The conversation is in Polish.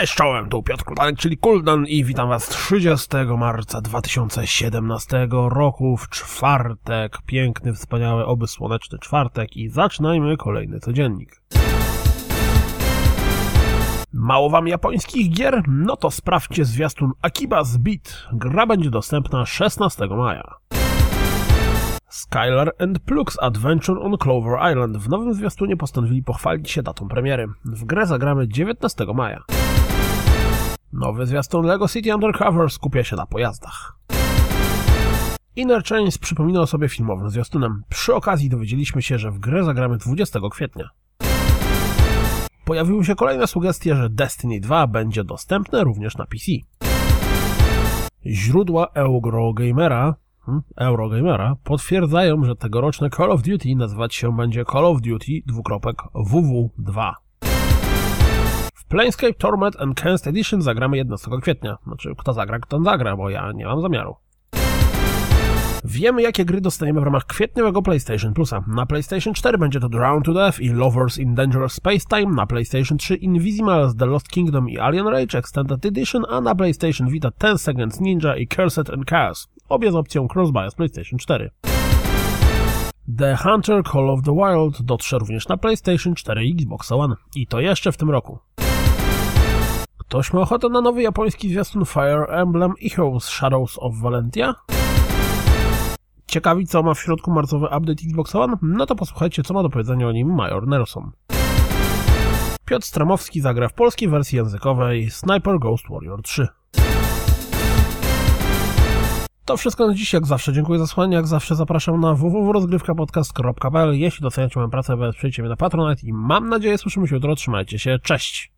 Cześć, czołem, tu Piotr Kuldanek, czyli Kuldan i witam was 30 marca 2017 roku w czwartek. Piękny, wspaniały, oby słoneczny czwartek i zaczynajmy kolejny codziennik. Mało wam japońskich gier? No to sprawdźcie zwiastun Akiba's Beat. Gra będzie dostępna 16 maja. Skylar and Plux Adventure on Clover Island w nowym zwiastunie postanowili pochwalić się datą premiery. W grę zagramy 19 maja. Nowy zwiastun LEGO City Undercover skupia się na pojazdach. Inner Chains przypomina o sobie filmowym zwiastunem. Przy okazji dowiedzieliśmy się, że w grę zagramy 20 kwietnia. Pojawiły się kolejne sugestie, że Destiny 2 będzie dostępne również na PC. Źródła Eurogamera, hmm, Eurogamera potwierdzają, że tegoroczne Call of Duty nazywać się będzie Call of Duty dwukropek WW2. W Planescape Torment Enhanced Edition zagramy 11 kwietnia. Znaczy, kto zagra, kto zagra, bo ja nie mam zamiaru. Wiemy, jakie gry dostaniemy w ramach kwietniowego PlayStation Plusa. Na PlayStation 4 będzie to Drown to Death i Lovers in Dangerous Space Time, na PlayStation 3 Invisimals, The Lost Kingdom i Alien Rage Extended Edition, a na PlayStation Vita 10 Seconds Ninja i Cursed and Chaos. Obie z opcją cross-buy z PlayStation 4. The Hunter Call of the Wild dotrze również na PlayStation 4 i Xbox One. I to jeszcze w tym roku. Ktoś ma ochotę na nowy japoński zwiastun Fire Emblem Echoes Shadows of Valentia? Ciekawi, co ma w środku marcowy update Xbox One? No to posłuchajcie, co ma do powiedzenia o nim Major Nelson. Piotr Stramowski zagra w polskiej wersji językowej Sniper Ghost Warrior 3. To wszystko na dziś, jak zawsze. Dziękuję za słuchanie, jak zawsze zapraszam na www.rozgrywkapodcast.pl Jeśli doceniacie moją pracę, wesprzyjcie mnie na Patronite i mam nadzieję słyszymy się jutro. Trzymajcie się, cześć!